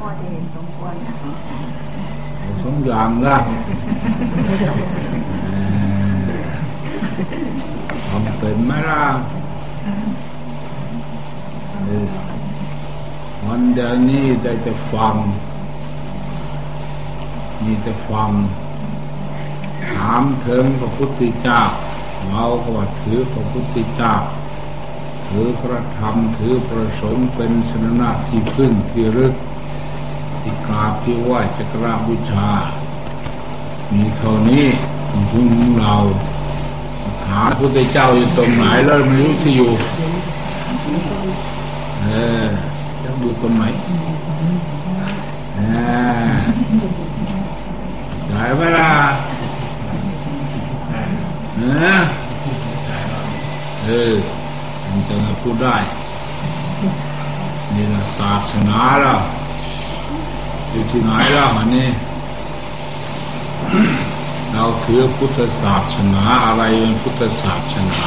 พอจะเห็นสมควรสองอย่างละทำเป็นไหมล่ะวันเดียวนี้ได้จะฟังมีแต่ฟัง ถามถึงพระพุทธเจ้าเราก็ว่าถือพระพุทธเจ้าถือพระธรรมถือประสงค์เป็นสนะที่พึ่งที่รึก ที่กราบที่ไหว้จะกรบูชา มีเท่านี้ของเราหาพุทธเจ้าอยู่ตรงไหนแล้วไม่รู้ที่อยู่ เออจะอยู่ตรงไหนได้เวลาเอเออมันจะพูดได้นี่ละศาสนาแล้ว อยู่ที่ไหนแล้วอันนี้ เราถือพุทธศาสนาอะไรเป็นพุทธศาสนา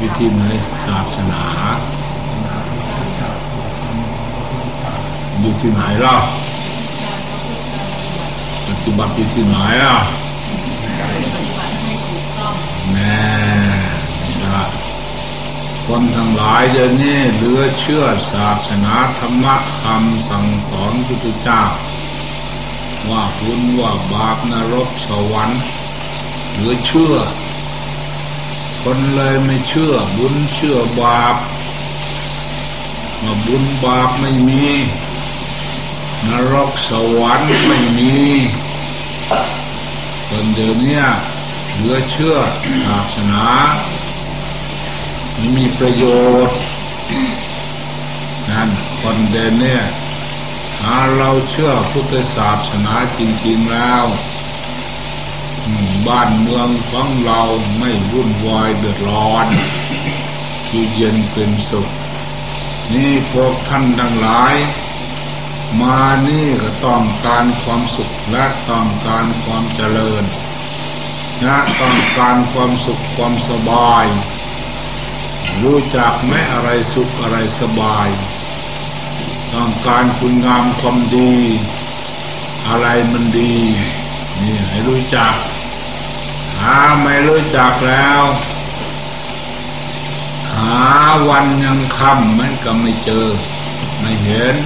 วิธีไหนศาสนา อยู่ที่ไหนล่ะปฏิบัติอยู่ที่ไหนอะแน่นะ คนทั้งหลายเดี๋ยวนี้เหลือเชื่อศาสนาธรรมะคำสั่งสอนพุทธเจ้า ว่าบุญว่าบาปนรกสวรรค์เหลือเชื่อ คนเลยไม่เชื่อ บุญเชื่อบาปมาบุญบาปไม่มี นรกสวรรค์ไม่มีคนเดี๋ยวนี้เหลือเชื่อศาสนา ม่มีประโยชน์นั่นคนเดินเนี่ยถ้าเราเชื่อพุทธศาสนาจริงๆแล้วบ้านเมืองของเราไม่วุ่นวายเดือดร้อนอยู่เย็นเป็นสุข นี่พวกท่านทั้งหลาย มานี่ก็ต้องการความสุขและต้องการความเจริญ นะต้องการความสุขความสบาย รู้จักไหมอะไรสุขอะไรสบายต้องการคุณงามความดี อะไรมันดี นี่ให้รู้จัก หาไม่รู้จักแล้ว หาวันยังค่ำมันก็ไม่เจอ ไม่เห็น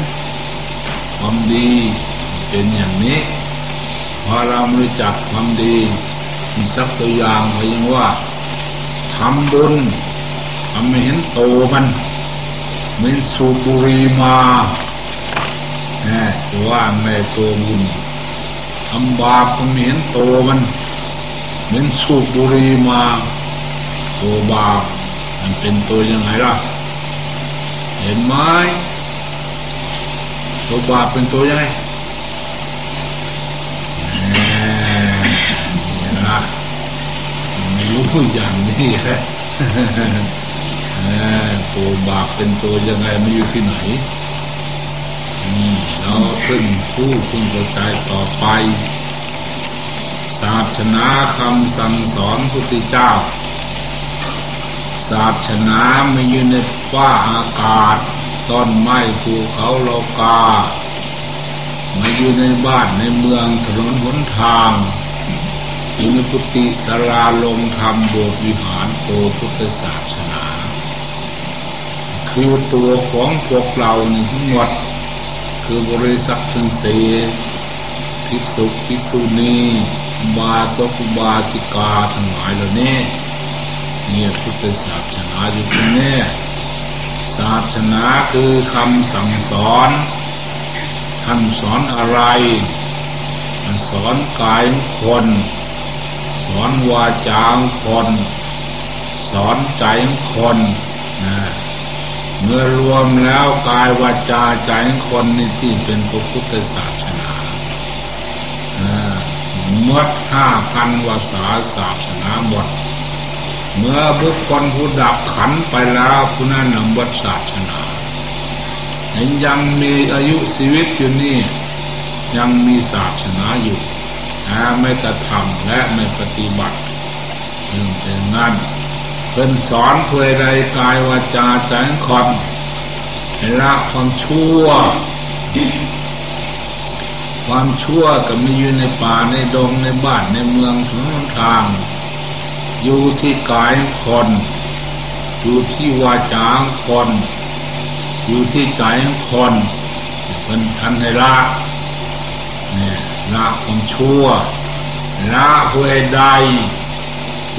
ความดีเป็นอย่างนี้พอเรารู้จักความดีมีสักตัวอย่างก็ยังว่าทำบุญ ทำไม่เห็นโตมันเหมือนสูบุรีมาแหมว่าแม่ตัวบุญทำบาปก็ไม่เห็นโตมันเหมือนสูบุรีมาตัวบาปมันเป็นตัวยังไงล่ะ เห็นไหมตัวบาปเป็นตัวยังไงเนี่ยนะไม่รู้อย่างนี้แหละ ตัวบาปเป็นตัวยังไงไม่อยู่ที่ไหนเราขึ้นผู้ขึ้นกระจายต่อไป ศาสนาคำสั่งสอนพุทธเจ้า ศาสนาไม่อยู่ในฟ้าอากาศต้นไม้ภูเขาโลกามาอยู่ในบ้านในเมืองถนนหนทางอยู่ในกุฏิสาราลงธรรมโบสถ์วิหารโตพุทธศาสนา คือตัวของพวกเรานี่ทั้งหมด คือบริษัททั้งเสภิกษุภิกษุณีบาสกุบาสิกาทั้งหลายเหล่านี้เนี่ยพุทธศาสนาอยู่ตรงนี้ศาสนาคือคำสั่งสอนท่านสอนอะไรสอนกายคน สอนวาจาคน สอนใจคนนะ เมื่อรวมแล้วกายวาจาใจคนนี่ที่เป็นพระพุทธศาสนาหมดห้าพันวาษาศาสนาหมด เมื่อบุคคลผู้ดับขันไปแล้วผู้นั้นนำวัดศาสนาเห็นยังมีอายุชีวิตอยู่นี่ ยังมีศาสนาอยู่ไม่กระทำและไม่ปฏิบัติจึงเป็นนั้น เป็นสอนเพื่อใดกายวาจาใจคนละความชั่ว ความชั่วก็มีอยู่ในป่าในดงในบ้านในเมืองทุกทาง อยู่ที่กายคนอยู่ที่วาจาคน อยู่ที่ใจคนเป็นทันให้ละเนี่ยละความชั่วละผู้ใด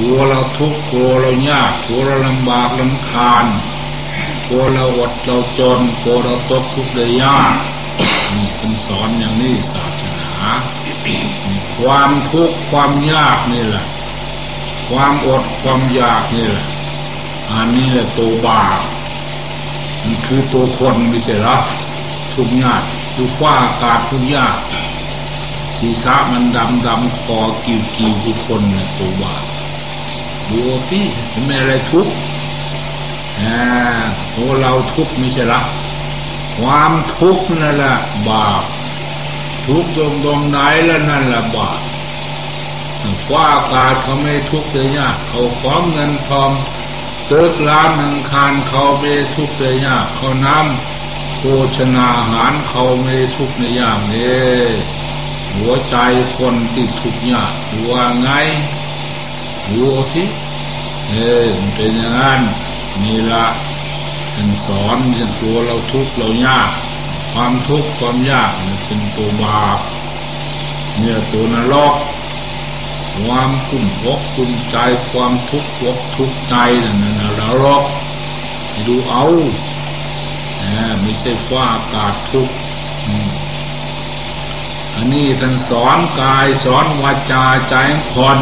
กลัวเราทุกข์กลัวเรายากกลัวเราลำบากลำคาญกลัวเราอดเราจนกลัวเราตกทุกข์ได้ยากนี่เป็นสอนอย่างนี้ศาสนาความทุกข์ความยากนี่แหละ ความอดความยากนี่แหละอันนี้แหละตัวบาปมันคือตัวคนไม่ใช่หรอทุกยากทุกฟ้าอากาศทุกยากศีรษะมันดำดำคอกิ่วกิ่วทุกคนเนี่ยตัวบาป ดูพี่ไม่อะไรทุกข์อ่าตัวเราทุกข์ไม่ใช่หรอความทุกข์นั่นแหละบาปทุกข์ตรงตรงไหนแล้วนั่นแหละบาปฟ้าอากาศเขาไม่ทุกข์เลยเนี่ยเขาของเงินทองเติกล้านหนึ่งคานเขาไม่ทุกข์เลยเนี่ยเขาน้ำโภชนาอาหารเขาไม่ทุกข์ในอย่างนี้หัวใจคนติดทุกข์ยากว่าไง ดูที่เออเป็นอย่างนั้นนี่ละท่านสอนจนตัวเราทุกข์เรายาก ความทุกข์ความยากมันเป็นตัวบาปเนี่ยตัวนรกความคุ้มอกคุ้มใจความทุกข์อกทุกข์ใจนั่นนะนรกดูเอาไม่ใช่ฟ้าอากาศทุกข์อันนี้ท่านสอนกายสอนวาจาใจคน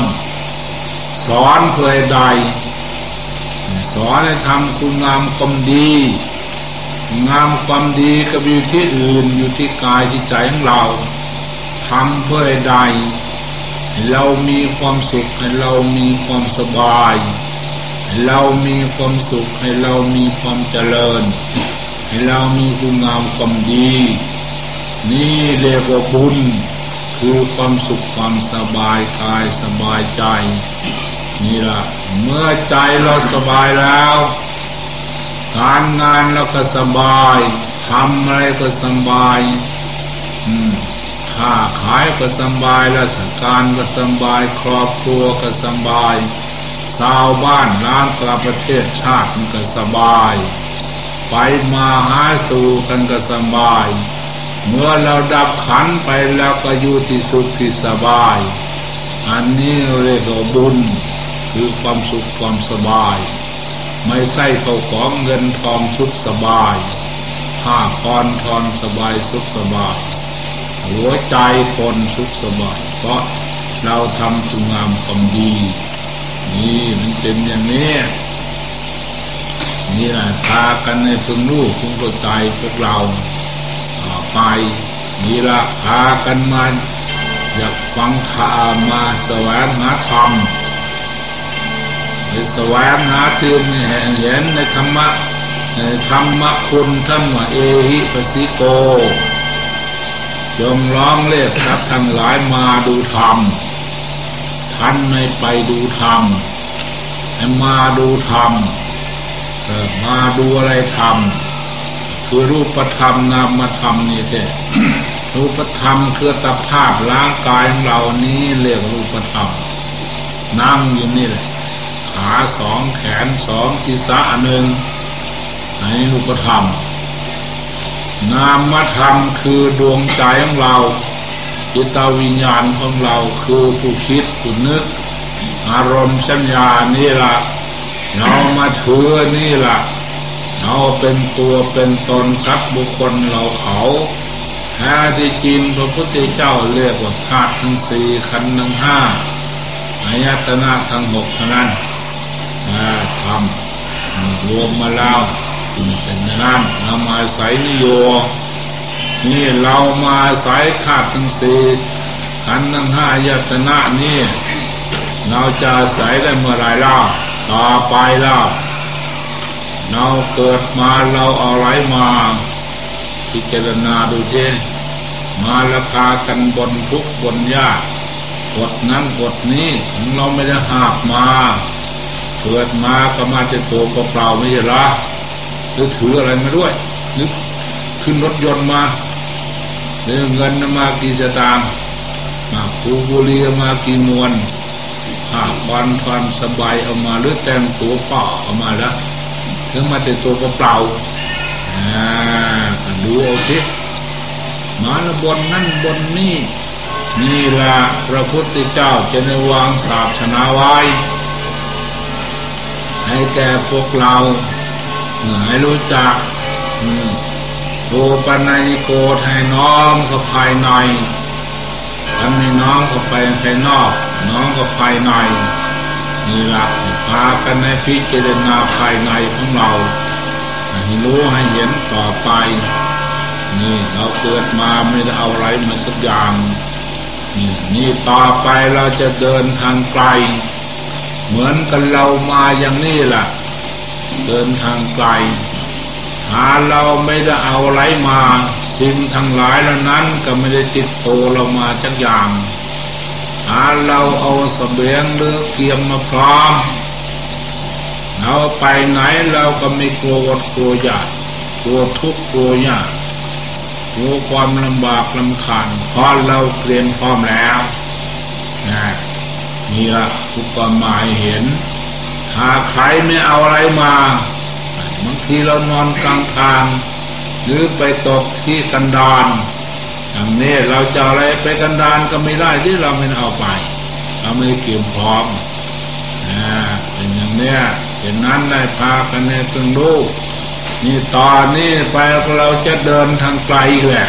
สอนเพื่อใด สอนให้ทำคุณงามความดี งามความดีก็อยู่ที่อื่นอยู่ที่กายที่ใจของเราทำเพื่อใด เรามีความสุขให้เรามีความสบาย เรามีความสุขให้เรามีความเจริญ ให้เรามีคุณงามความดี นี่เรียกว่าบุญคือความสุขความสบายกายสบายใจ นี่ละเมื่อใจเราสบายแล้ว การงานเราก็สบายทำอะไรก็สบายอืมค้าขายก็สบายราชการก็สบาย ครอบครัวก็สบายชาวบ้านร้านกลาประเทศชาติมันก็สบาย ไปมาหาสู่กันก็สบาย เมื่อเราดับขันไปแล้วก็อยู่ที่สุขที่สบาย อันนี้เรียกว่าบุญ คือความสุขความสบาย ไม่ใช่เขาของเงินทองสุขสบายผ้าคอนทอนสบายสุขสบาย หัวใจคนสุขสบาย เพราะเราทำคุณงามความดี นี่มันเป็นอย่างนี้นี่แหละพากันในพึงรู้พึงเข้าใจพวกเราไปนี่ละพากันมาอยากฟังข่ามาแสวงหาธรรม แสวงหาเตือนเห็นในธรรมะธรรมะคุณท่านว่าเอหิปสิโก จงร้องเรียกทรัพย์ทั้งหลายมาดูธรรมท่านไม่ไปดูธรรมให้มาดูธรรมมาดูอะไรธรรมคือรูปธรรมนามธรรมนี่แท้รูปธรรมคือตภาพร่างกายของเรานี้เรียกรูปธรรมนั่งอยู่นี่แหละ ขาสองแขนสองศีรษะหนึ่งอันนี้รูปธรรม นามธรรมคือดวงใจของเราจิตวิญญาณของเราคือผู้คิดผู้นึก อารมณ์สัญญานี่ละเรามาถือนี่ละเราเป็นตัวเป็นตนสัตว์บุคคลเราเขาแท้ที่จริงพระพุทธเจ้าเรียกว่าธาตุทั้งสี่ขันธ์ทั้งห้าอายตนะทั้งหกเท่านั้น ทำรวมมาแล้วเป็นนั้นเรามาใส่นิโย นี่เรามาใสายขาดทั้งสี่ขันทั้งห้ายตนะนี่เราจะใส่ได้เมื่อไรเล่าต่อไปเล่าเราเกิดมาเราเอาไรมาพิจารณาดูเจมาราคากันบนทุกบนยากกดนั้นกดนี้ของเราไม่ได้หาบมา เกิดมาก็มาจะโตัวเปล่าไม่ใช่หรอหรือถืออะไรมาด้วยนึกขึ้นรถยนต์มาเรื่องเงินมากี่สตางค์มาปูบุรีมากี่มวนผ้าฟันฟันสบายเอามาหรือแต่งตัวป่าเอามาแล้วถึงมาแต่ตัวเปล่าอ่าดูเอาสิมาละบนนั่นบนนี่นี่ละพระพุทธเจ้าจะในวางศาสนาไว้ ให้แก่พวกเราให้รู้จักโอปัญญโกให้น้อมเข้าภายในทำให้น้องเข้าไปภายนอก น้องก็ภายในนี่ละพากันในพิจารณาภายในของเราให้รู้ให้เห็นต่อไป นี่เราเกิดมาไม่ได้เอาอะไรมาสักอย่างนี่ต่อไปเราจะเดินทางไกล เหมือนกันเรามาอย่างนี้แหละเดินทางไกล หาเราไม่ได้เอาอะไรมา สิ่งทั้งหลายเหล่านั้นก็ไม่ได้ติดโตเรามาจักอย่าง หาเราเอาสเสบียงหรือเกียมมาพร้อมเราไปไหนเราก็ไม่กลัววดกลัวยากกลัวทุกข์กลัวยากกลัวความลำบากลำคาญเพราะเราเตรียมพร้อมแล้วนะ นี่ละทุกความหมายเห็น หากใครไม่เอาอะไรมาบางทีเรานอนกลางทาง หรือไปตกที่กันดานอย่างนี้เราจะอะไรไปกันดานก็ไม่ได้ที่เราไม่เอาไป เราไม่เกี่ยวพร้อมนะเป็นอย่างเนี้ยเห็นนั้นได้พากันในเพิ่งรู้นี่ตอนนี้ไปเราจะเดินทางไกลแหละ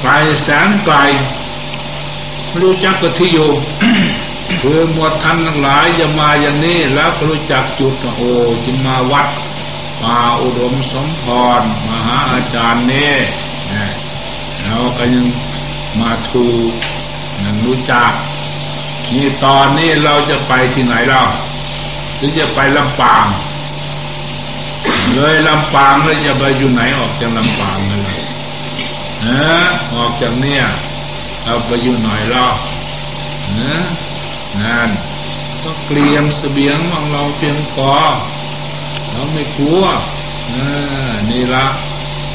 ไกลแสนไกล รู้จักก็ที่อยู่คือหมวดท่านทั้งหลายจะมาอย่างนี้แล้วรู้จักจุดโอจิมาวัดมาอุดมสมพรมหาอาจารย์เนี่เราก็ยังมาทูยังรู้จักนี่ตอนนี้เราจะไปที่ไหนเราหรือจะไปลำปาง เลยลำปางเลยจะไปอยู่ไหนออกจากลำปางเลยเออออกจากเนี่ย เราไปอยู่หน่อยเราเออนั่นก็เกลียมเสบียงของเราเพียงพอเราไม่กลัวนี่ละ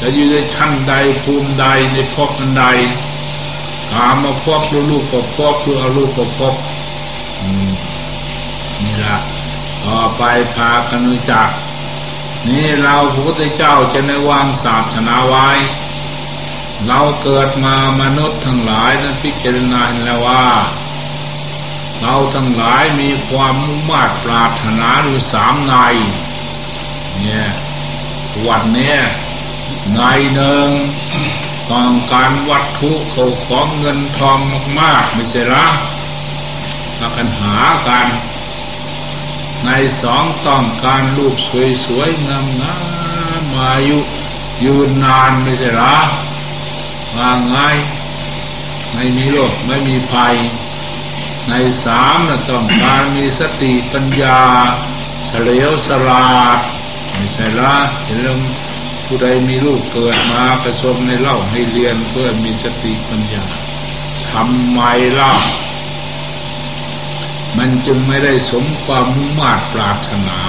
จะอยู่ในชั้นใดภูมิใดในพบนันใดหามาพบดูลูกก็พบดูเอาลูกก็พบนี่ละต่อไปพากันรู้จัก นี่เราพระพุทธเจ้าจะในวางศาสนาไว้ เราเกิดมามนุษย์ทั้งหลายนั้นพิจารณาแล้วว่า เราทั้งหลายมีความมุ่งมั่ปรารถนาอยู่สามในเนี่ยวันนี้ในหนึ่งต้องการวัตถุเขาของเงินทองมาก ๆ ไม่ใช่หรอมากันหากัน ในสองต้องการลูกสวย ๆ งามๆมาอยู่ยืนนานไม่ใช่หรอ ว่าไงไม่มีโรคไม่มีภัย ในสามนะต้องการมีสติปัญญาเฉลียวสลาดไม่ใช่ละเห็นเรื่องผู้ใดมีลูกเกิดมาประสมในเล่าให้เรียนเพื่อมีสติปัญญาทำไมล่ามันจึงไม่ได้สมความมุ่งมั่นปรารถนา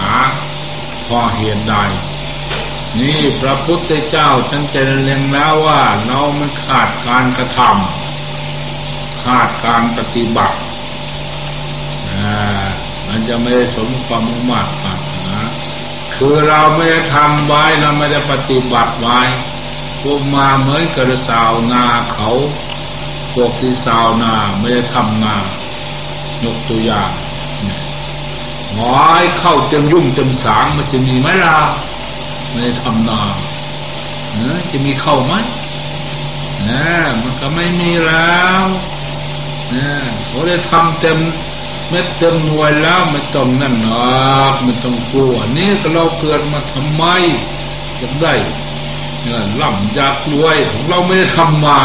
พอเหตุใด นี่พระพุทธเจ้าท่านจะเรียงแล้วว่าเรามันขาดการกระทำขาดการปฏิบัติมันจะไม่ได้สมความมุ่งมั่นปรารถนาคือเราไม่ได้ทำไว้เราไม่ได้ปฏิบัติไว้พวกมาเหมือนกระสาวนาเขาพวกที่สาวนาไม่ได้ทำนายกตัวอย่างหอยเข้าเต็มยุ่งเต็มสางมันจะมีไหมล่ะ ไม่ได้ทำนาเนอจะมีเข้าไหมนะมันก็ไม่มีแล้วนะเขาได้ทำเต็มเม็ดเต็มหน่วยแล้วไม่ต้องนั่นหรอกไม่ต้องกลัวนี่ก็เราเกิดมาทำไมจะได้เงินล่ำอยากรวยของเราไม่ได้ทำมา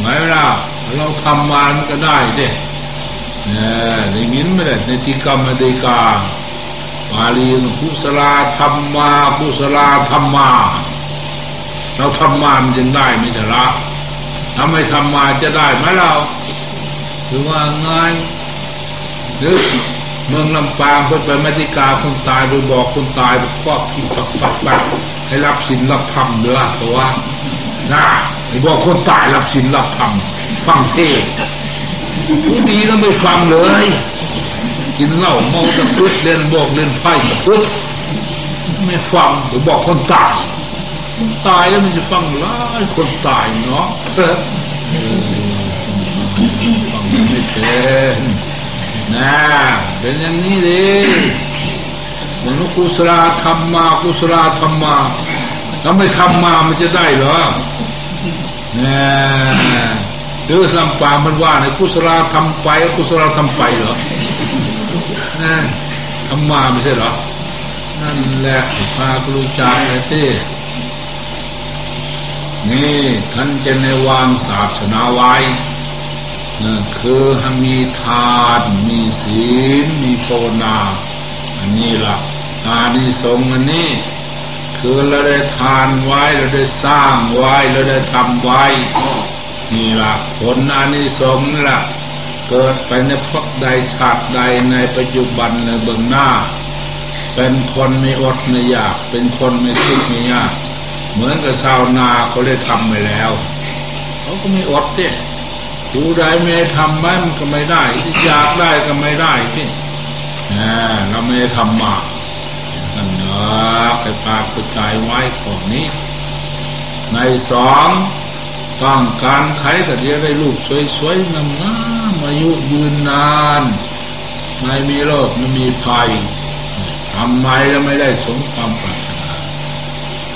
ไหมล่ะเราทำมามันก็ได้เด้เนี่ยได้ยินไหมล่ะในติกรรมดีกา บาลีกุศลาธรรมากุศลาธรรมา เราทำมามันจึงได้ไม่ใช่ละถ้าไม่ทำมาจะได้ไหมเราหรือว่าไงหรือเมืองลำปางเพื่อไปมติกาคนตายไปบอกคนตายครอที่ปักปักปักให้รับศีลรับธรรมเด้อตัวนะไอ้บอกคนตายรับศีลรับธรรมฟังเทศผู้ดีก็ไม่ฟังเลย กินเหล้าเมาตะพุดเล่นบอกเล่นไพ่ตะพุดไม่ฟังหรือบอกคนตายคนตายแล้วมันจะฟังร้ายคนตายเนาะฟังไม่เป็นนะเป็นอย่างนี้เลยมนุกุศลธรรมมากุศลธรรมมาถ้าไม่ทำมามันจะได้เหรอเนี่ยหรือลำปามันว่าในกุศลทำไปกุศลทำไปเหรอ นะทำมาไม่ใช่เหรอ นั่นแหละพาครูจารย์ที่นี่ท่านจะในวางศาสนาไว้คือมีทานมีศีล มีภาวนา อันนี้ละอานิสงส์อันนี้ คือเราได้ทานไว้เราได้สร้างไว้เราได้ทำไว้ นี่ละผลอานิสงส์ละ เกิดไปในพวกใดชาติใดในปัจจุบันในเบื้องหน้า เป็นคนไม่อดไม่อยาก เป็นคนไม่ทุกข์ไม่ยาก เหมือนกับชาวนาเขาได้ทำไปแล้วเขาก็ไม่อดเนี่ยผู้ใดไม่ทำไมันก็ไม่ได้ อยากได้ก็ไม่ได้ที่เราไม่ได้ทำมานั่นเนาะไปปากกระจายไว้ของนี้ ในสอง ต้องการใครก็จะได้ลูกสวยๆงามๆอายุยืนนาน ไม่มีโรคไม่มีภัยทำไมแล้วไม่ได้สมความปรารถนา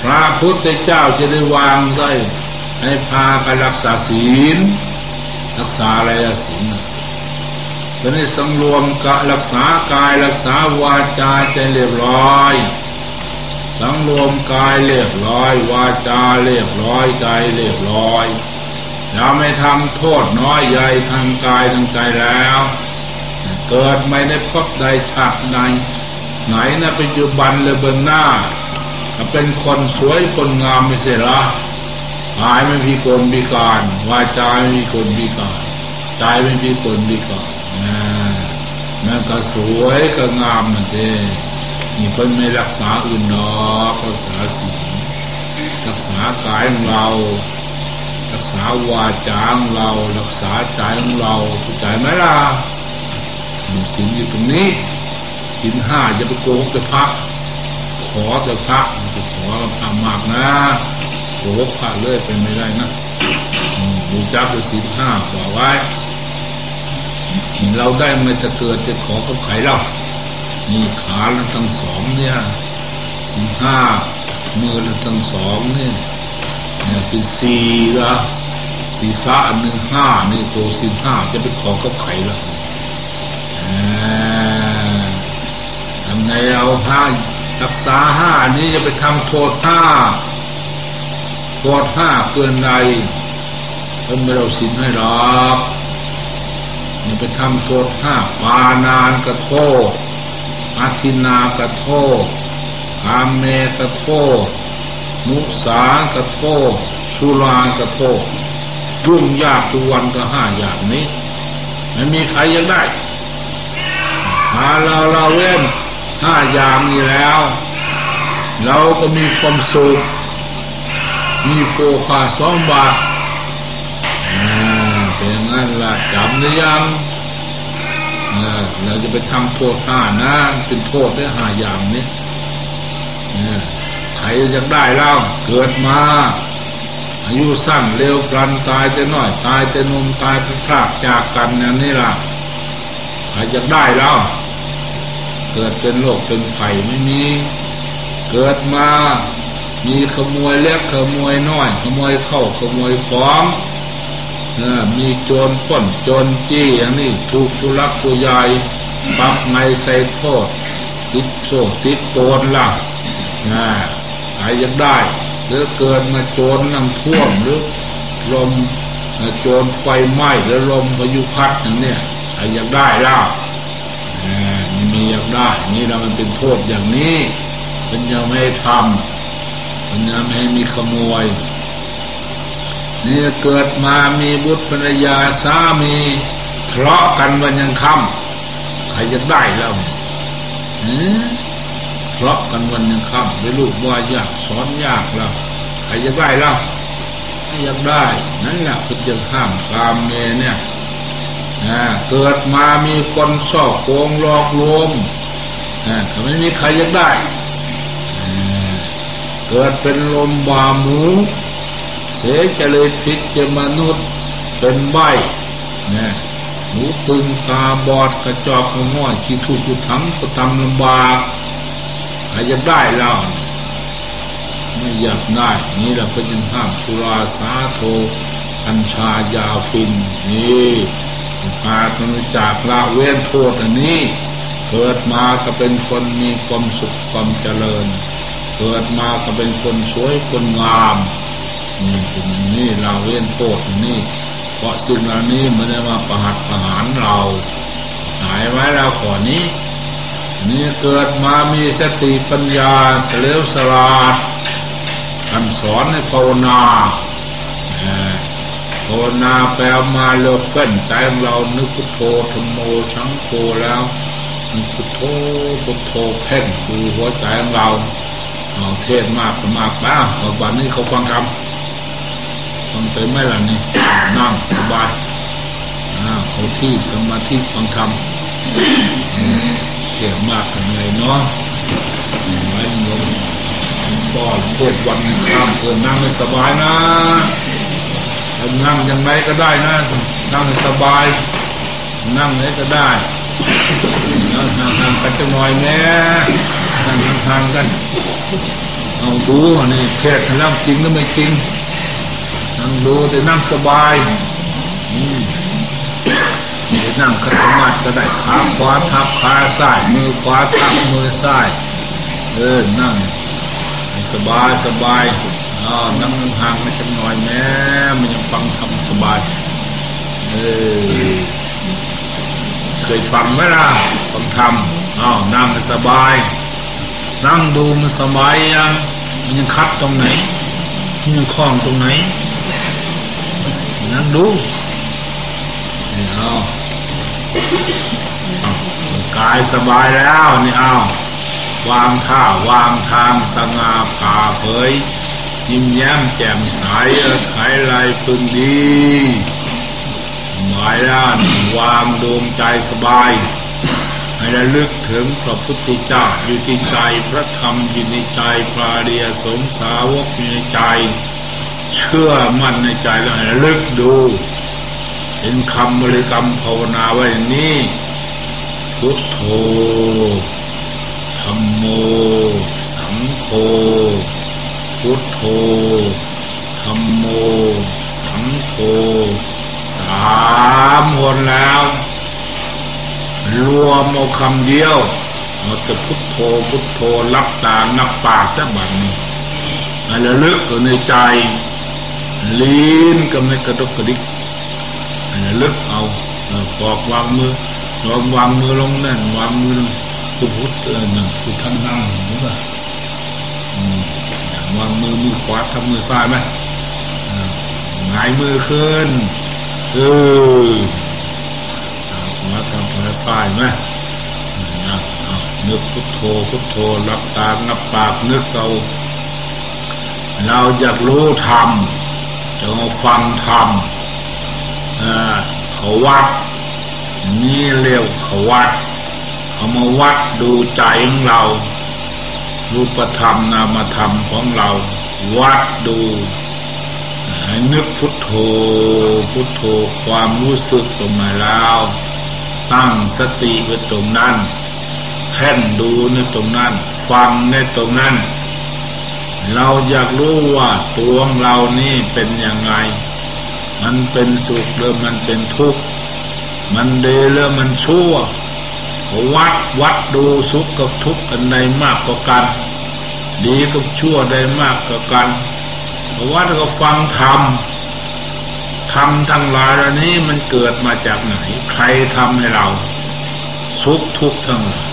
พระพุทธเจ้าจะได้วางได้ให้พาไปรักษาศีล รักษาอะไรศีลจะได้สังรวมกะรักษากายรักษาวาจาใจเรียบร้อย สังรวมกายเรียบร้อย วาจาเรียบร้อยใจเรียบร้อยอย่าไม่ทำโทษน้อยใหญ่ทางกายทางใจแล้ว เกิดไม่ได้พบใดชาติใดไหนนะปัจจุบันเลยเบื้องหน้าเป็นคนสวยคนงามไม่เสียละหายไม่มีคนมีการ วาจาไม่มีคนมีการใจไม่มีคนมีการนั่นก็สวยก็งามมันเด้ นี่เพิ่นไม่รักษาอื่นดอกรักษาศีลรักษากายของเรา รักษาวาจาของเรา รักษาใจของเราเข้าใจไหมล่ะศีลอยู่ตรงนี้ศีลห้าจะไปโกงจะพักขอจะพักจะขอทำมากนะโกหกพระเลยเป็นไม่ได้นะดูจับศีลห้าบอกไว้เราได้มาจะเกิดจะขอเขาไขเรา นี่ขาละทั้งสองเนี่ยสี่ห้ามือละทั้งสองเนี่ยเนี่ยเป็นสี่ละสี่สาหนึ่งห้านี่ตัวสี่ห้าจะไปขอเขาไขเราทำไงเอาห้ารักษาห้านี้จะไปทำโทษห้าโทษห้าเกินใดเพิ่นไม่เราสินให้หรอกอย่าไปทำโทษห้าปานานกระโทษ อาทินากะโทอาเมกะโทมุสากะโทสุรากะโทษยุ่งยากทุกวันก็ห้าอย่างนี้ไม่มีใครยังได้หาเราเราเล่นห้าอย่างนี้แล้ว เราก็มีความสุขมีโภคาสองบาทเป็นงั้นละจำหรือยัง เราจะไปทำโทษห้านะเป็นโทษได้ห้าอย่างนี้ใครจะได้เล่าเกิดมา อายุสั้นเร็วกรันตายจะน้อยตายจะนุ่มตายพลาดจากกันนั่นนี่ล่ะใครจะได้เล่าเกิดเป็นโรคเป็นไข่ไม่มีเกิดมา มีขโมยเล็กขโมยน้อย ขโมยเข้าขโมยของ มีโจรป้นโจรจี้อย่างนี้ถูกทุลักผู้ใหญ่ปักในใส่โทษติดโซ่ติดโจรล่ะนะใครยังได้ หรือเกิดมาโจรน้ำท่วมหรือลมโจรไฟไหม้หรือลมพายุพัดอย่างเนี้ยใครยังได้ล่ะมีอยากได้ นี่เรามันเป็นโทษอย่างนี้เป็นยังไม่ทำเป็นยังไม่มีขโมย นี่เกิดมามีบุตรภรรยาสามีทะเลาะกันวันยังค่ำใครจะได้แล้วใเพราะกันวันหนึ่งค่ำได้ลูกว่ายากสอนยากแล้วใครจะได้แล้วไม่อยากได้ นั่นแหละคือจะห้ามกามเมเนี่ยเกิดมามีคนชอบโกงหลอกลวงถ้าไม่มีใครอยากได้ เกิดเป็นลมบาหมู เสจเลยพิษจะมนุษย์เป็นใบนะหูตึงตาบอดกระจอกกระง่อยขี้ทุกข์ทั้งก็ทำลำบากใครจะได้เล่าไม่อยากได้ นี่แหละก็ยังห้ามสุราสาโทอัญชายาฟินนี่พาตนจากละเว้นโทษอันนี้ เกิดมาก็เป็นคนมีความสุขความเจริญ เกิดมาก็เป็นคนสวยคนงาม นี่นี่เราเว้นโทษนี่ เพราะสิ่งเหล่านี้มันจะมาประหัตประหารเรา หายไว้แล้วขอนี้ นี่เกิดมามีสติปัญญาเสลียวสลาดคำสอนในภาวนาภาวนาแปลมาเลิกเฟ้นใจของเรานึกพุทโธธรรมโมชังโฆแล้วมันพุทโธพุทโธเพ่งคือหัวใจของเราเอาเทศมากมากบ้างวันนี้เขาฟังคำ ฟังไปไม่ล่ะนี่นั่งสบายเขาที่สมาธิฟังธรรมเขี่ยมากกันเลยเนาะไว้ลงก็โทษวันข้ามเพื่อนั่งไม่สบายนะนั่งยังไงก็ได้นะนั่งสบาย นั่งไหนก็ได้นั่งห่างกันจะหน่อยแน่นั่งห่างๆกันเอาดูนี่เทศแล้วจริงหรือไม่จริง นั่งดูแต่นั่งสบายจะนั่งขัดมาธิก็ได้ขาขวาทับขาซ้ายมือขวาทับมือซ้ายเออนั่ง สบายสบายอ๋อนั่งห่างไม่จังหน่อยแม่มันยังฟังทำสบาย เออเคยฟังไหมล่ะฟังทำอ๋อนั่งสบาย นั่งดูมันสบายยังมันยังคัดตรงไหนมันยังคล้องตรงไหน นั่งดูนี่เอากายสบายแล้วนี่เอาวางท่าวางทางสง่าผ่าเผย ยิ้มแย้มแจ่มใสไขลายพึงดีหมายด้านวางดวงใจสบาย ให้ระลึกถึงพระพุทธเจ้าอยู่ที่ใจพระธรรมอยู่ในใจพระเดียสงสาวกอยู่ในใจ เชื่อมั่นในใจแล้วให้ลึกดู เห็นคำบริกรรมภาวนาไว้อย่างนี้พุทโธธรรมโม สังโฆพุทโธธรรมโม สังโฆสามคนแล้ว รวมเอาคำเดียวเราจะพุทโธพุทโธรับตานับปากซะบัดนี้ระลึกอยู่ในใจ ลีนก็ไม่กระดกกระดิกลึกเอาปอกวางมือลองวางมือลงนั่นวางมือพุทพุทเออนั่นพุทท่านนั่งหรือเปล่าวางมือมือขวาทำมือซ้ายไหมหงายมือขึ้นเออขวาทำมือซ้ายไหมนึกพุทโธพุทโธรับตางับปากนึกเอาเราอยากรู้ธรรม จะมาฟังธรรมเขาวัด นี่เรียกเขาวัดเขามาวัดดูใจของเรา รูปธรรมนามธรรมของเรา วัดดูให้นึกพุทโธ พุทโธความรู้สึกตรงไหนแล้ว ตั้งสติไว้ตรงนั้นแค่นดูในตรงนั้น ฟังในตรงนั้น เราอยากรู้ว่าตัวของเรานี่เป็นยังไง มันเป็นสุขหรือมันเป็นทุกข์ มันดีหรือมันชั่ว วัดวัดดูสุขกับทุกข์กันใดมากกว่ากัน ดีกับชั่วได้มากกว่ากัน วัดก็ฟังธรรมธรรมทั้งหลายอันนี้มันเกิดมาจากไหน ใครทำให้เรา สุขทุกข์ทั้งหลาย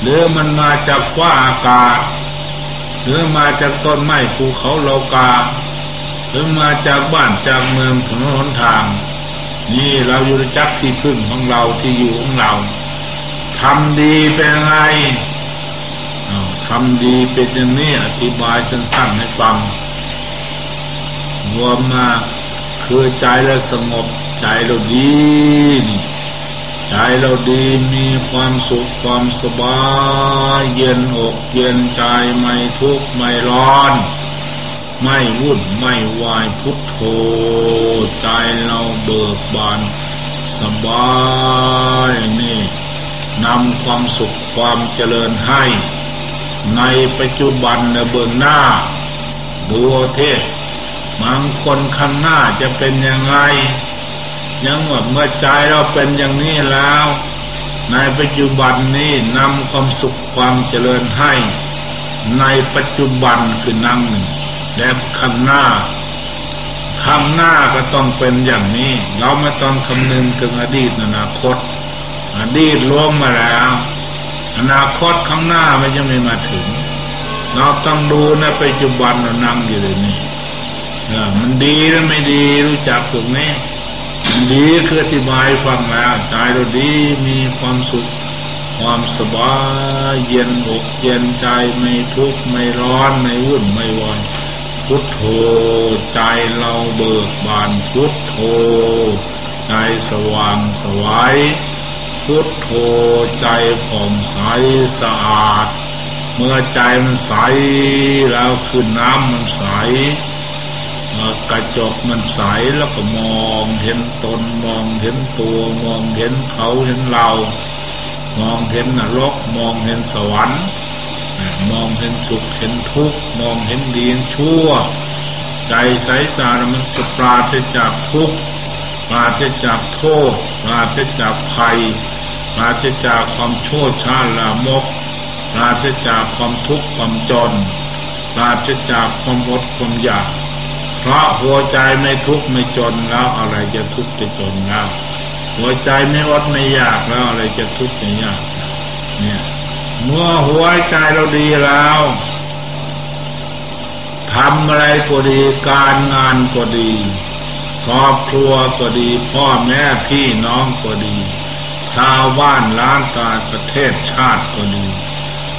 หรือมันมาจากฟ้าอากาศ หรือมาจากต้นไม้ภูเขาโลกา หรือมาจากบ้านจากเมืองถนนหนทาง นี่เราอยู่จักที่พึ่งของเราที่อยู่ของเราทำดีเป็นไงทำดีเป็นอย่างนี้อธิบายสั้นๆให้ฟังรวมมาคือใจเราสงบใจเราดีนี่ ใจเราดีมีความสุขความสบายเย็นอกเย็นใจไม่ทุกข์ไม่ร้อน ไม่วุ่นไม่วายพุทโธใจเราเบิกบานสบายนี่นำความสุขความเจริญให้ ในปัจจุบันในเบื้องหน้าดูเทศบางคนข้างหน้าจะเป็นยังไง ยังว่าเมื่อใจเราเป็นอย่างนี้แล้ว ในปัจจุบันนี้นำความสุขความเจริญให้ ในปัจจุบันคือนำหนึ่งและข้างหน้าข้างหน้าก็ต้องเป็นอย่างนี้ เราไม่ต้องคำนึงถึงอดีตอนาคต อดีตล่วงมาแล้ว อนาคตข้างหน้ามันยังไม่มาถึง เราต้องดูในปัจจุบันเรานั่งอยู่เลยนี่มันดีหรือไม่ดีรู้จักตรงนี้มัน ดีคืออธิบายฟังแล้วใจเราดีมีความสุข ความสบายเย็นอกเย็นใจไม่ทุกข์ไม่ร้อนไม่วุ่นไม่วายพุทโธใจเราเบิกบานพุทโธใจสว่างสวายพุทโธใจผ่องใสสะอาด เมื่อใจมันใสแล้วคือน้ำมันใส กระจกมันใสแล้วก็มองเห็นตนมองเห็นตัวมองเห็นเขาเห็นเรา มองเห็นนรกมองเห็นสวรรค์ มองเห็นสุขเห็นทุกข์มองเห็นดีนชั่ว ใจใสสารมันจะปราศจากทุกข์ปราศจากโทษปราศจากภัยปราศจากความโชดชาลามกปราศจากความทุกข์ความจนปราศจากความอดความอยาก เพราะหัวใจไม่ทุกข์ไม่จนแล้วอะไรจะทุกข์จะจนแล้วหัวใจไม่อดไม่อยากแล้วอะไรจะทุกข์จะยาก เนี่ย เมื่อหัวใจเราดีแล้วทำอะไรก็ดีการงานก็ดี ครอบครัวก็ดี พ่อแม่พี่น้องก็ดี ชาวบ้านล้านตาประเทศชาติก็ดี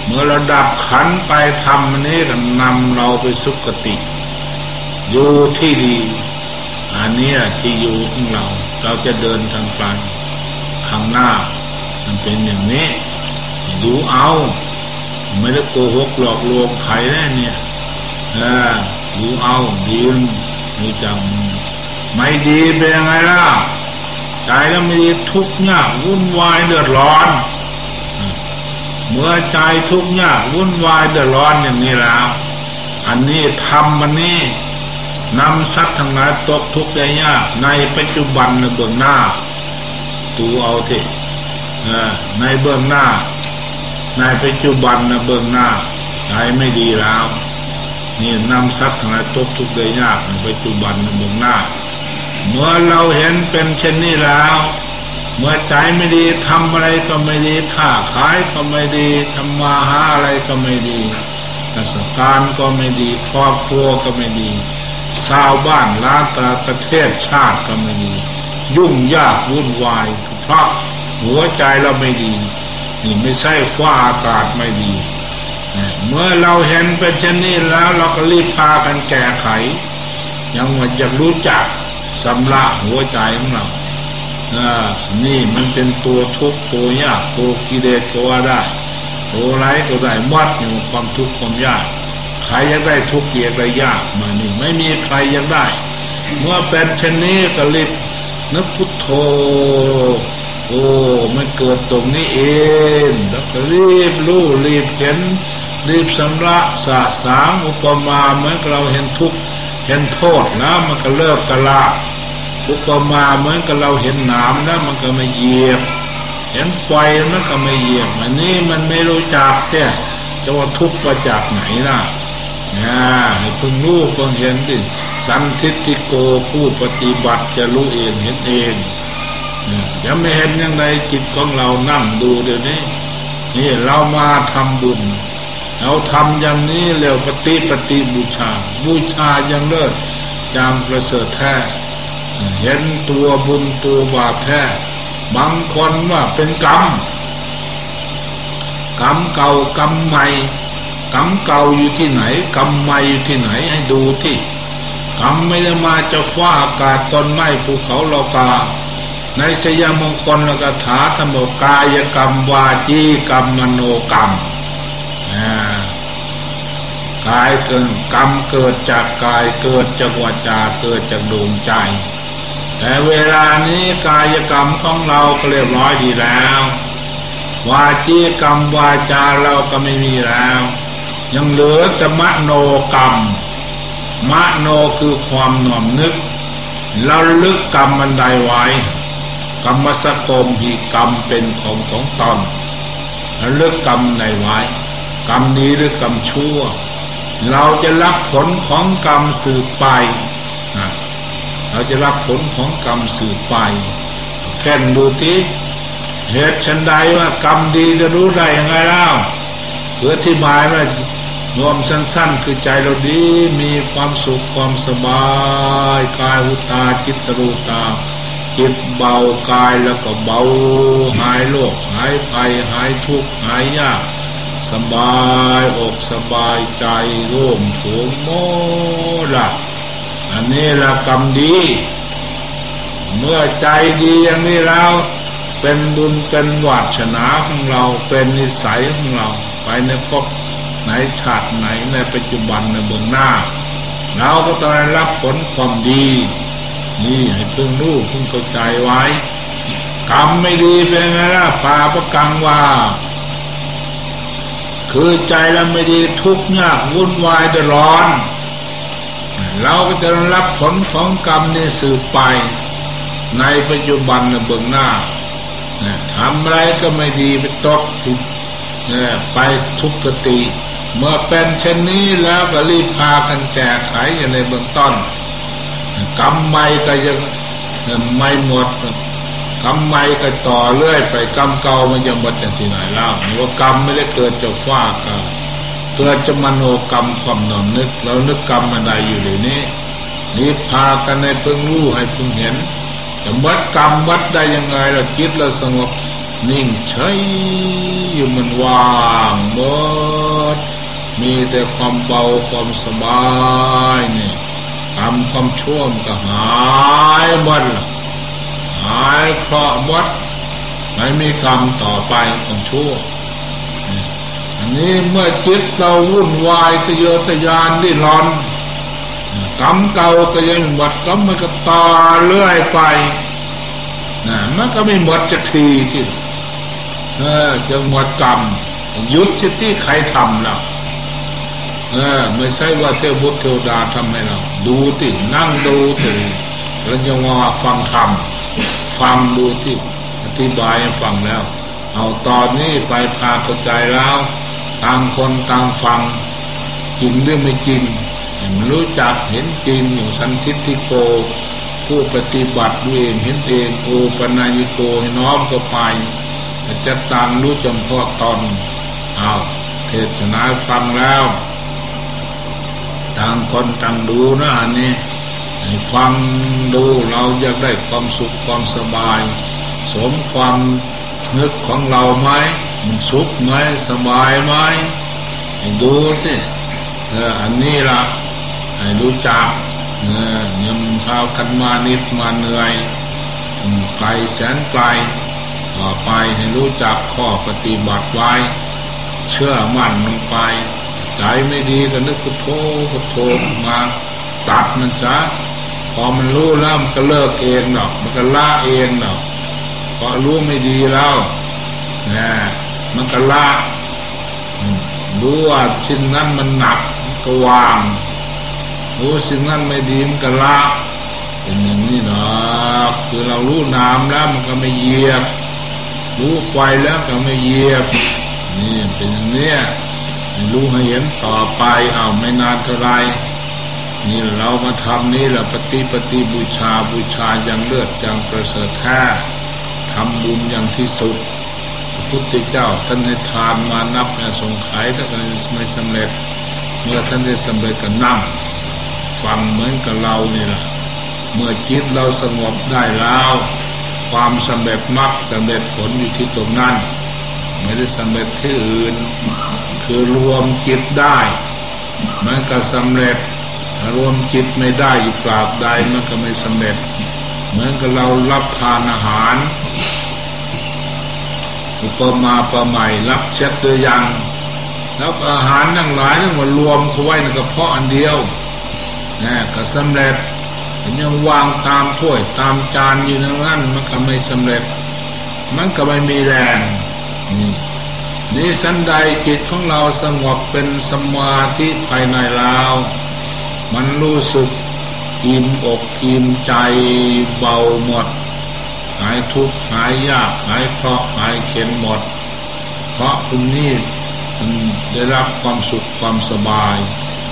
เมื่อระดับขันไปทำนี้นำเราไปสุคติ อยู่ที่ดี อันนี้ที่อยู่ของเรา เราจะเดินทางไปข้างหน้า มันเป็นอย่างนี้ ดูเอา ไม่ได้โกหกหลอกลวงใครแน่เนี่ยดูเอาดีดูจังไม่ดีเป็นยังไงล่ะใจแล้วไม่ดีทุกข์ยากวุ่นวายเดือดร้อน เมื่อใจทุกข์ยากวุ่นวายเดือดร้อนอย่างนี้แล้ว อันนี้ทำมันนี่ นำสัตว์ทั้งหลายตกทุกข์ได้ยากในปัจจุบันในเบื้องหน้าตูเอาเถอะในเบื้องหน้า ในปัจจุบันนะเบื้องหน้าใจไม่ดีแล้วนี่นำทรัพย์ทั้งหลายตกทุกข์ได้ยากในปัจจุบันในเบื้องหน้า เมื่อเราเห็นเป็นเช่นนี้แล้ว เมื่อใจไม่ดีทำอะไรก็ไม่ดีค้าขายก็ไม่ดีทำมาหาอะไรก็ไม่ดีการก็ไม่ดีครอบครัวก็ไม่ดี ชาวบ้านล้านตาประเทศชาติก็ไม่ดียุ่งยากวุ่นวาย เพราะหัวใจเราไม่ดี นี่ไม่ใช่ฟ้าอากาศไม่ดี เมื่อเราเห็นเป็นเช่นนี้แล้วเราก็รีบพากันแก้ไข ยังว่าจะรู้จักสำลักหัวใจของเราอ่านี่มันเป็นตัวทุกข์ตัวยากตัวกิเลสตัวได้ตัวไรก็ได้มัดอยู่ความทุกข์ความยาก ใครยังได้ทุกเกียรติยากมานี่ ไม่มีใครยังได้ เมื่อเป็นเช่นนี้ก็รีบนึกพุทโธโอ้มันเกิดตรงนี้เองแล้วก็รีบรู้รีบเห็น รีบสำระสะสางอุปมาเหมือนเราเห็นทุกเห็นโทษนะมันก็เลิกกะลาอุปมาเหมือนกับเราเห็นหนามนะมันก็ไม่เหยียบ เห็นไฟมันก็ไม่เหยียบอันนี้มันไม่รู้จักเนี่ยจะว่าทุกข์มาจากไหนล่ะ นะให้เพิ่งรู้เพิ่งเห็นดิสันทิติโกผู้ปฏิบัติจะรู้เองเห็นเองยังไม่เห็นยังไงจิตของเรานั่งดูเดี๋ยวนี้ นี่เรามาทำบุญเราทำอย่างนี้เร็วปฏิปฏิบูชา บูชายังเลิศจางประเสริฐแท้เห็นตัวบุญตัวบาปแท้บางคนว่าเป็นกรรม กรรมเก่ากรรมใหม่ กรรมเก่าอยู่ที่ไหน กรรมใหม่อยู่ที่ไหนให้ดูที่กรรมไม่ได้มาจะฟ้าอากาศต้นไม้ภูเขาโลกา ในสยามงคลกถาธรรมกายกรรมวาจีกรรมมโนกรรมกายเกิดกรรมเกิดจากกายเกิดจากวาจาเกิดจากดวงใจ แต่เวลานี้กายกรรมของเราก็เรียบร้อยดีแล้ว วาจีกรรมวาจาเราก็ไม่มีแล้ว ยังเหลือแต่มโนกรรม มโนคือความหน่อมนึกเราลึกกรรมมันใดไว้ กรรมสกมหีกรรมเป็นของของตนเราลึกกรรมใดไว้ กรรมนี้หรือกรรมชั่ว เราจะรับผลของกรรมสืบไปเราจะรับผลของกรรมสืบไปแค่นดูที่เหตุฉันใดว่ากรรมดีจะรู้ได้ยังไงเล่าเพื่อที่หมายว่า รวมสั้นๆ คือใจเราดีมีความสุขความสบายกายหุตาจิตรูตา จิตเบากายแล้วก็เบา หายโรคหายภัยหายทุกข์หายยาก สบายอกสบายใจร่มโถมโมละอันนี้ละกรรมดี เมื่อใจดีอย่างนี้แล้วเป็นบุญเป็นวัชนาของเราเป็นนิสัยของเรา ไปในพบ ไหนชาติไหนในปัจจุบันในเบื้องหน้า เราก็ต้องได้รับผลความดี นี่ให้เพิ่งรู้เพิ่งเข้าใจไว้ กรรมไม่ดีเป็นไงล่ะปาประกังว่า คือใจเราไม่ดีทุกข์ยากวุ่นวายเดือดร้อน เราก็จะรับผลของกรรมนี่สืบไป ในปัจจุบันในเบื้องหน้าทำอะไรก็ไม่ดีไปตกไปทุกขติ เมื่อเป็นเช่นนี้แล้วก็รีบพากันแก้ไขอย่างในเบื้องต้นกรรมใหม่ก็ยังไม่หมดกรรมใหม่ก็ต่อเรื่อยไปกรรมเก่ามันจะหมดจากที่ไหนแล้วว่ากรรมไม่ได้เกิดจากฟ้าก็เกิดจะมโนกรรมความนอนนึกเรานึกกรรมมันใดอยู่เดี๋ยวนี้รีบพากันในเพิ่งรู้ให้เพิ่งเห็นจะวัดกรรมวัดได้ยังไงเราคิดเราสงบนิ่งเฉยอยู่มันว่างหมด มีแต่ความเบาความสบายนี่ทำความชั่วมก็หายหมดหายเคราะห์หมดไม่มีกรรมต่อไปของชั่ว อันนี้เมื่อจิตเราวุ่นวายทะเยอทะยานดิ้นรนกรรมเก่าก็ยังหมดกรรมมันก็ต่อเรื่อยไปนะมันก็ไม่หมดจะทีที่เออจะหมดกรรมยุดที่ใครทำแล้ว เออไม่ใช่ว่าเทวบุตรเทวดาทำให้เราดูตินั่งดูติแล้วยังว่าฟังธรรมฟังดูติอธิบายฟังแล้ว เอาตอนนี้ไปพาเข้าใจแล้วต่างคนต่างฟังจริงหรือไม่จริงรู้จักเห็นจริงอย่สันทิฏฐิโก ผู้ปฏิบัติด้วยเองเห็นเองโอปนัญโกน้อมก็ไปจะตามรู้จำพาะตอนเอาเทศนาฟังแล้ว ต่างคนต่างดูนะอันนี้ฟังดูเราอยากได้ความสุขความสบาย สมความนึกของเราไหมมันสุขไหมสบายไหมดูสิเอออันนี้ละให้รู้จักเออยำเท้ากันมานิดมาเหนื่อยไกลแสนไกลต่อไปให้รู้จักข้อปฏิบัติไว้ เชื่อมั่นลงไป ใจไม่ดีก็นึกพุทโธพุทโธมาตัดมันซะพอมันรู้แล้วมันก็เลิกเองหรอกมันก็ละเองหรอกพอรู้ไม่ดีแล้วนะมันก็ละรู้ว่าสิ่งนั้นมันหนักก็วาง รู้สิ่งนั้นไม่ดีมันก็ละเป็นอย่างนี้นะคือเรารู้น้ำแล้วมันก็ไม่เหยียบ รู้ไฟแล้วก็ไม่เหยียบ นี่เป็นอย่างนี้ รู้ให้เห็นต่อไปเอาไม่นานเท่าไรนี่เรามาทำนี่แหละปฏิปฏิบูชาบูชาอย่างเลือดอย่างประเสริฐแท้ทำบุญอย่างที่สุดพระพุทธเจ้าท่านให้ทานมานับเนี่ยสงไข่ถ้ากันไม่สำเร็จ เมื่อท่านได้สำเร็จก็นั่งฟังเหมือนกับเรานี่แหละเมื่อจิตเราสงบได้แล้ว ความสำเร็จมรรคสำเร็จผลอยู่ที่ตรงนั้น ไม่ได้สำเร็จที่อื่น คือรวมจิตได้ มันก็สำเร็จรวมจิตไม่ได้อยู่กราบใดมันก็ไม่สำเร็จ เหมือนกับเรารับทานอาหารอุปมาประใหม่รับเช็ดตัวยังแล้วอาหารทั้งหลายทั้งหมดรวมเข้าไว้ในกระเพาะอันเดียวนะก็สำเร็จยังวางตามถ้วยตามจานอยู่นั้นมันก็ไม่สำเร็จ มันก็ไม่มีแรง นี่สันใดจิตของเราสงบเป็นสมาธิภายในเรามันรู้สึกอิ่มอกอิ่มใจเบาหมด หายทุกข์หายยากหายเคราะหายเข็นหมด เพราะคุณนี่ได้รับความสุขความสบาย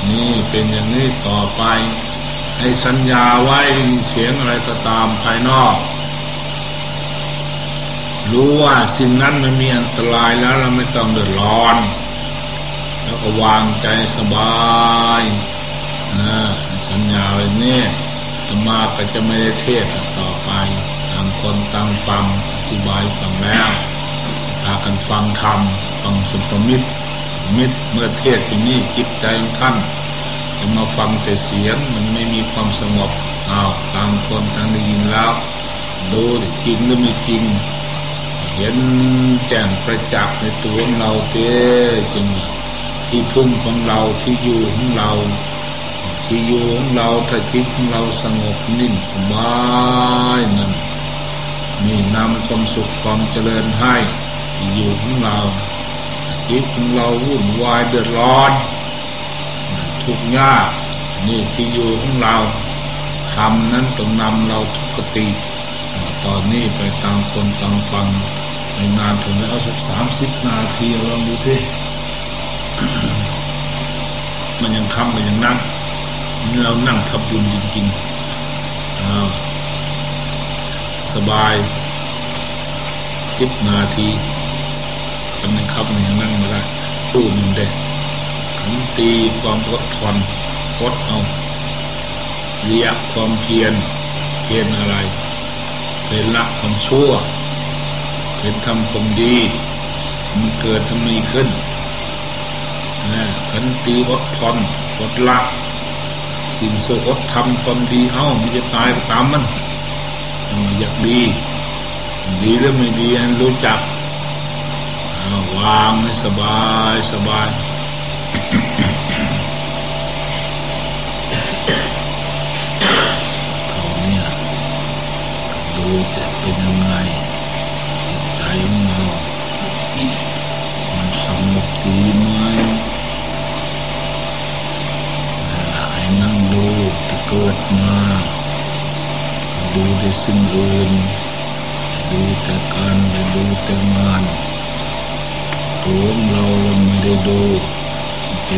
นี่เป็นอย่างนี้ต่อไป ให้สัญญาไว้เสียงอะไรก็ตามภายนอก รู้ว่าสิ่งนั้นมันมีอันตรายแล้วเราไม่ต้องเดือดร้อน แล้วก็วางใจสบายนะสัญญาไว้เนี่ยธรรมาก็จะไม่ได้เทศต่อไปต่างคนต่างฟังอธิบายฟังแล้วพากันฟังคำฟังสุภมิตรมิตรเมื่อเทศที่นี่จิตใจท่านจะมาฟังแต่เสียงมันไม่มีความสงบอ้าวต่างคนต่างได้ยินแล้วดูจริงหรือไม่จริง เห็นแจ้งประจักษ์ในตัวของเราเต้จึงที่พึ่งของเราที่อยู่ของเรา ที่อยู่ของเราถ้าจิตของเราสงบนิ่งสบายนั่นนี่นำความสุขความเจริญให้ที่อยู่ของเราจิตของเราวุ่นวายเดือดร้อน ทุกข์ยากนี่ที่อยู่ของเราทำนั้นต้องนำเราทุกติ ตอนนี้ไปตามคนตามฟัง นานถึงแล้วสักสามสิบนาทีลองดูที่มันยังคำมันยังนั่งเรานั่งทำบุญจริงๆสบายสิบนาทีทำหนึ่งครับหนึ่งนั่งม่ได้ตู้หนึ่งเด็กขันตีความอดทนอดเอาเรียกความเพียรเพียรอะไรเป็นละความชั่ว เป็นทำความดี มันเกิดทำนีขึ้นนะขันตีอดทนอดละสิ่งโสดทำความดีเอ้ามันจะตายตามมันอยากดี ดีหรือไม่ดีรู้จักวางให้สบายสบายเขาเนี่ยดูจะเป็นยังไง ดูได้สิ่งอื่นดูแต่การดูแต่งานตัวเราเราไม่ได้ดูเป็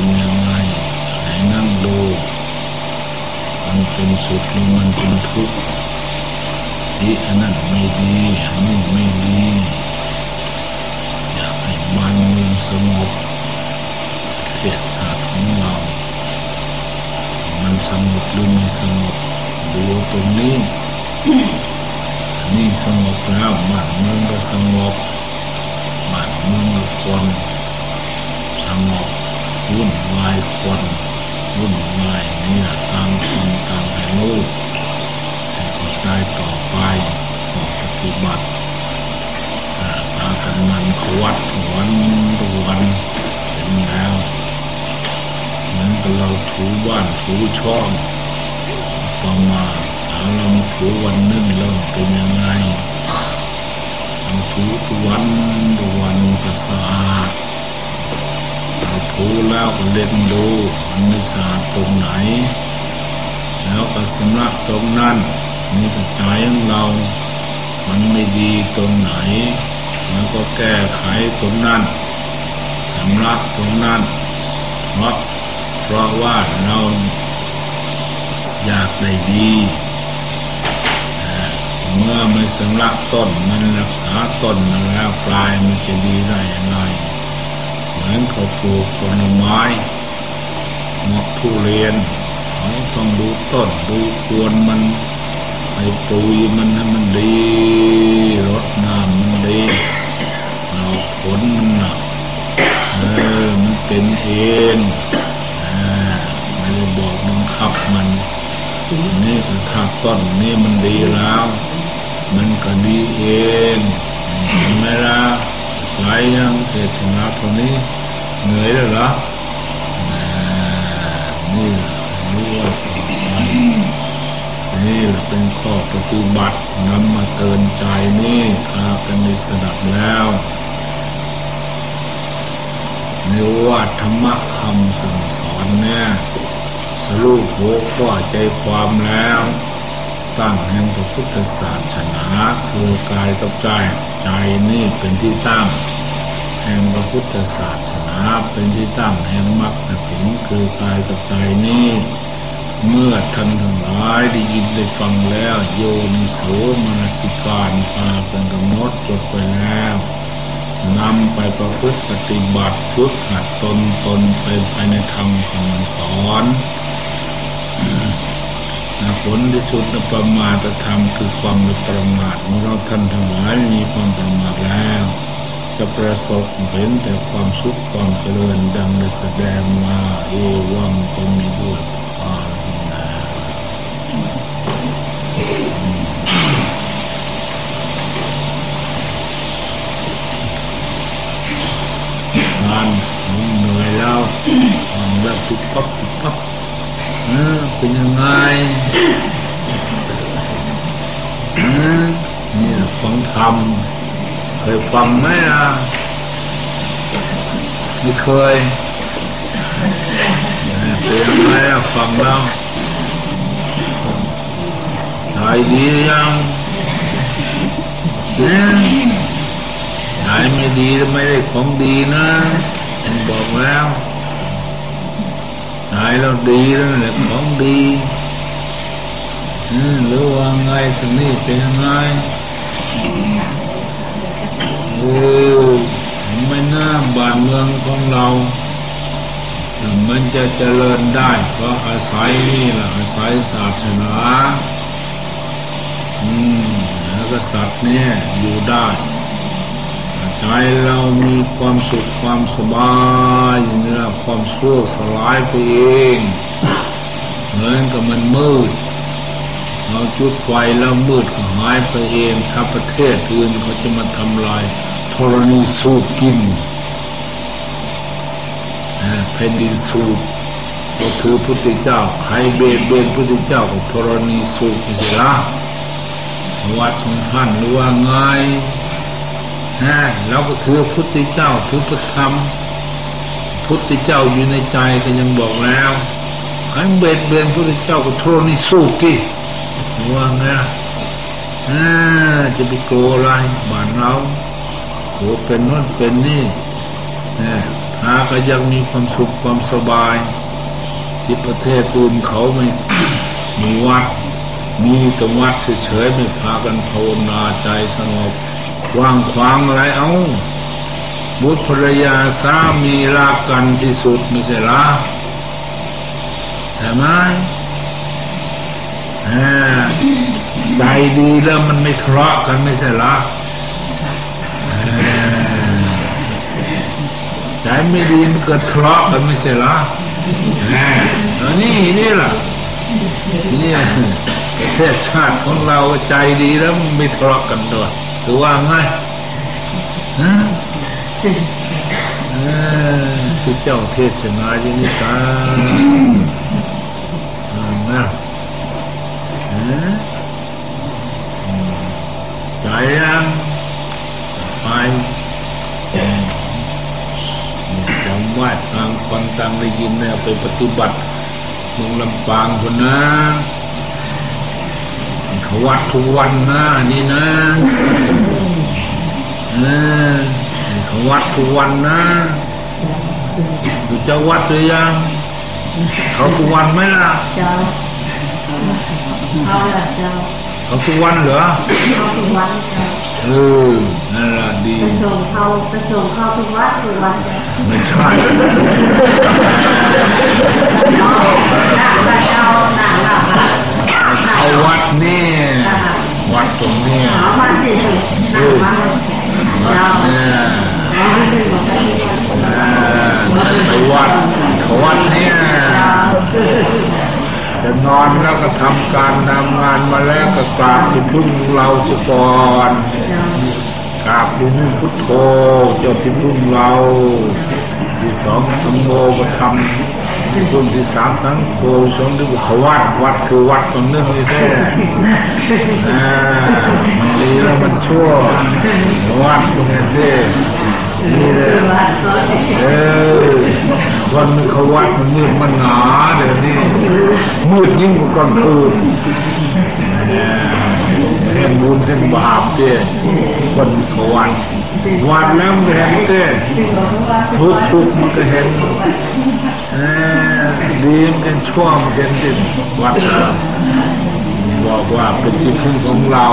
นยังไงให้นั่งดูมันเป็นสุขหรือมันเป็นทุกข์ที่อันนั้นไม่ดีอันนี้ไม่ดีอยากให้มันมีสงบเทียหักของเรามันสงบหรือไม่สงบดูตรงนี้นี่สงบแล้วมันเมืองก็สงบมันเมืองคนสงบวุ่นวายคนวุ่นวายนี่แหละตามคนตามให้รู้ให้เข้าใจต่อไปขอปฏิบัติตากันมันขวัดวันตวันเห็นแล้วเหมือนกับเราถูบ้านถูช่องประมา เอารามาถูวันนึ่งเราเป็นยังไงถูทุกวันทุกวันก็สะอาดเราถูแล้วก็เล่นดูมันไม่สะอาดตรงไหน แล้วก็สำลักตรงนั้นนี่ก็ใจของเรา มันไม่ดีตรงไหน แล้วก็แก้ไขตรงนั้นสำลักตรงนั้นเพราะเพราะว่าเราอยากได้ดี เมื่อไม่สำลักต้นมันรักษาต้นมันแล้วปลายมันจะดีได้อย่างไรเหมือนเขาปลูกผลไม้หมกทุเรียนเขาต้องดูต้นดูควรมันไปปุยมันให้มันดีรดน้ำมันดีเราลมันน่ะเออมันเป็นเองอ่าไม่ได้บอกบังคับมันนี่คือถ้าต้นนี่มันดีแล้ว มันก็ดีเองเห็นไหมล่ไหลยังเทศนาตัวนี้เหนื่อยแล้วเหรอนี่รู้ว่านี่แหละเป็นข้อปฏิบัตินำมาเตือนใจนี่พากันในสดับแล้วในว่าธรรมะคำสั่งสอนเนี่ยสรุปหัวข้อใจความแล้ว ตั้งแห่งพระพุทธศาสนาคือกายกับใจใจนี่เป็นที่ตั้งแห่งพระพุทธศาสนาเป็นที่ตั้งแห่งมรรคผลคือกายกับใจนี้เมื่อท่านทั้งหลายได้ยินได้ฟังแล้ว โยนิโสมนสิการพาเป็นกำหนดจดไปแล้วนำไปประพฤติปฏิบัติฝึกหัดตนตนไปภายในธรรมคำสอน ผลที่สุดนประมาทธรรมคือความไม่ประมาทเมื่อเราท่านทั้งหลายมีความประมาทแล้ว จะประสบเห็นแต่ความสุขความเจริญดังได้แสดงมาเอวังก็มีด้วยควานางานเหนื่อยแล้วทำแล้วปุ๊บปั๊บปุ๊บปั๊บ เป็นยังไงเนี่ยฟังธรรมเคยฟังไหมล่ะไม่เคยเป็นยังไงล่ะฟังแล้วใจดียังเนี่ยใจไม่ดีไม่ได้ของดีนะผมบอกแล้ว ใจเราดีแล้วแหละของดีหรือว่าไงถึงนี่เป็นยังไงโอ้ไม่น่าบ้านเมืองของเรามันจะเจริญได้เพราะอาศัยนี่แหละอาศัยศาสนาอืมแล้วก็สัตว์เนี่ยอยู่ได้ใจเรามีความสุขความสบายอย่างนี้ละความ ชั่วสลายไปเองเหมือนกับมันมืดเราจุดไฟแล้วมืดก็หายไปเองถ้าประเทศอื่นเขาจะมาทำลายธรณีสูบกินแผ่นดินสูบก็คือพุทธเจ้าใครเบียดเบียนพุทธเจ้ากับธรณีสูบไม่ใช่ละวัดของท่านหรือว่าไงนะเราก็คือพุทธเจ้าถือพระธรรม พุทธเจ้าอยู่ในใจก็ยังบอกแล้วใครเบียดเบียนพุทธเจ้ากับธรณีสูบที่ว่าไงจะไปโกอะไรบ้านเราโก้เป็นโน่นเป็นนี่นะหาก็ยังมีความสุขความสบาย ที่ประเทศอื่นเขาไม่มีวัด มีต่วัดเฉยๆไม่พากันภาวนาใจสงบว่างขวางอะไรเอา บุตรภรรยาสามีรักกันที่สุดไม่ใช่หรอใช่ไหมใจดีแล้วมันไม่ทะเลาะกันไม่ใช่หรอใจไม่ดีมันเกิดทะเลาะกันไม่ใช่หรอนี่นี่แหละนี่ประเทศชาติของเราใจดีแล้วไม่ทะเลาะกันด้วยถือว่าไงฮะ คือเจ้าเทศนาอย่างนี้กันนะใจยังไปจำว่าทางฟังตังได้ยินเนี่ยไปปฏิบัติเมืองลำปางคนนะเขาวัดทุกวันนะนี่นะเออเขา วัดทุกวันนะอยู่เจ้าวัดหรือยังเขาทุกวันไหมล่ะเจ้าเขาแหละเจ้าเขาทุกวันเหรอเขาทุกวันเจ้าเออนั่นแหละดีไปส่งเขาไปส่งเขาทุกวันทุกวันเจ้าไม่ใช่เจ้าเจ้าาตรงนี้ลูกไปวัดวัดเนี่ยจะนอนแล้วก็ทำการทำงานมาแล้วก็กราบคุณพึ่งเราสุกรกราบคุณพึ่งพุทโธเจ้าคุณพึ่งเรา ที่สองธรรมโมก็ทำที่พึ่งที่สามสังโฆสองที่บุควัดวัดคือวัดตรงนึงนี่แท้อ่ามันดีแล้วมันชั่ววัดตรงนี้แท้นี่เลยเออวันนึงเขาวัดมันมืดมันหนาเดี๋ยวนี้มืดยิ่งกว่ากลางคืน นบุญเห็นบาปเจ้คนเขาวัดวัดแล้วมันเห็นเจ้ทุกทุกมันก็เห็นดีเป็นช่วงเห็นจิตวัดบอกว่าเป็นที่พึ่งของเรา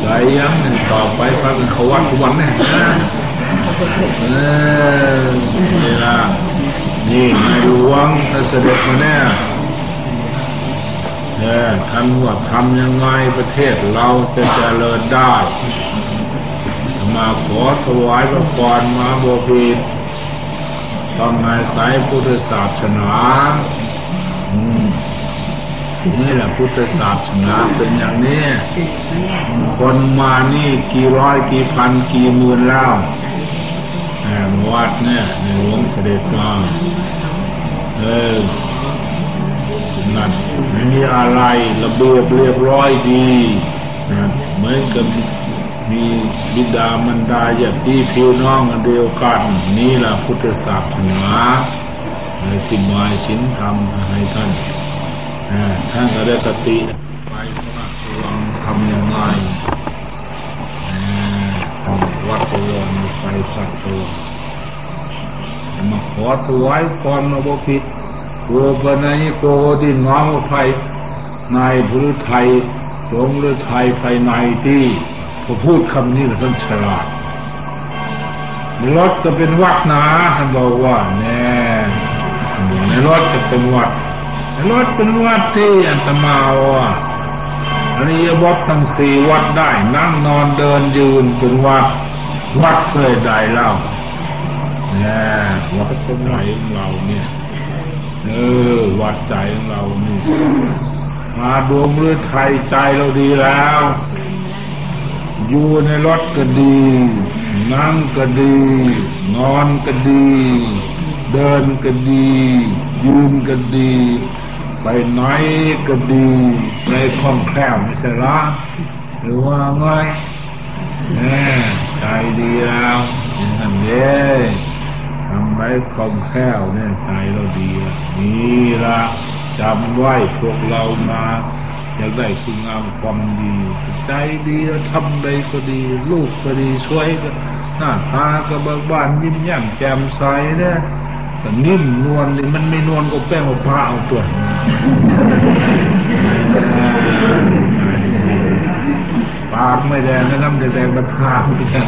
ใจยังหนึ่งต่อไปฟังเขาวัดทุกวันแน่นะเออนี่ละนี่ในหลวงเสด็จมาแน่ ท่านว่าทำยังไงประเทศเราจะเจริญได้มาขอถวายพระพรมาบพิตรต้องอาศัยพุทธศาสนาอืมนี่แหละพุทธศาสนาเป็นอย่างนี้ คนมานี่กี่ร้อยกี่พันกี่หมื่นแล้วแหมวัดเนี่ยในหลวงเสด็จมาเออ นั่นไม่มีอะไรระเบียบเรียบร้อยดีนะเหมือนกับมีบิดามารดาญาติพี่น้องอันเดียวกัน นี่แหละพุทธศาสนาในที่มาสินธรรมให้ท่านท่านก็ได้กติไปพระราชวังทำยังไงอ่าวัดตัวมีไฟสักตัวมาขอถวายก่อนมาบพิษ ตัวปนัยโกดินน้องไฟนายพฤไทยสงฤทัยภายในที่พอพูดคำนี้แล้วท่านฉลาดรถจะเป็นวัดนะท่านบอกว่าแน่ในรถจะเป็นวัดในรถเป็นวัดที่อัตมาว่าอริยวัดทั้งสี่วัดได้ นั่งนอนเดินยืนเป็นวัดวัดเคยได้เล่าเนี่ยวัดตรงไหนเราเนี่ย เออวัดใจของเรานี่ มาดวงเลือดไทยใจเราดีแล้ว อยู่ในรถก็ดี นั่งก็ดี นอนก็ดี เดินก็ดี ยืนก็ดี ไปไหนก็ดี ในคล่องแคล่วไม่ใช่หรอหรือว่าไงแน่ใจดีแล้วอย่างนั้นเด้ ทำไว้คล่องแคล่วเนี่ยใจเราดีนี่ละจำไว้พวกเรามาอยากได้คุณงามความดี ใจดีแล้วทำใดก็ดี ลูกก็ดีช่วยก็หน้าตาก็เบิกบานยิ้มแย้มแจ่มใสเนี่ยแต่นิ่มนวลนี่มันไม่นวลก็แป้งมะพร้าวตัวปากไม่แดงนะน้ำแดงๆมันพร้าไม่แดง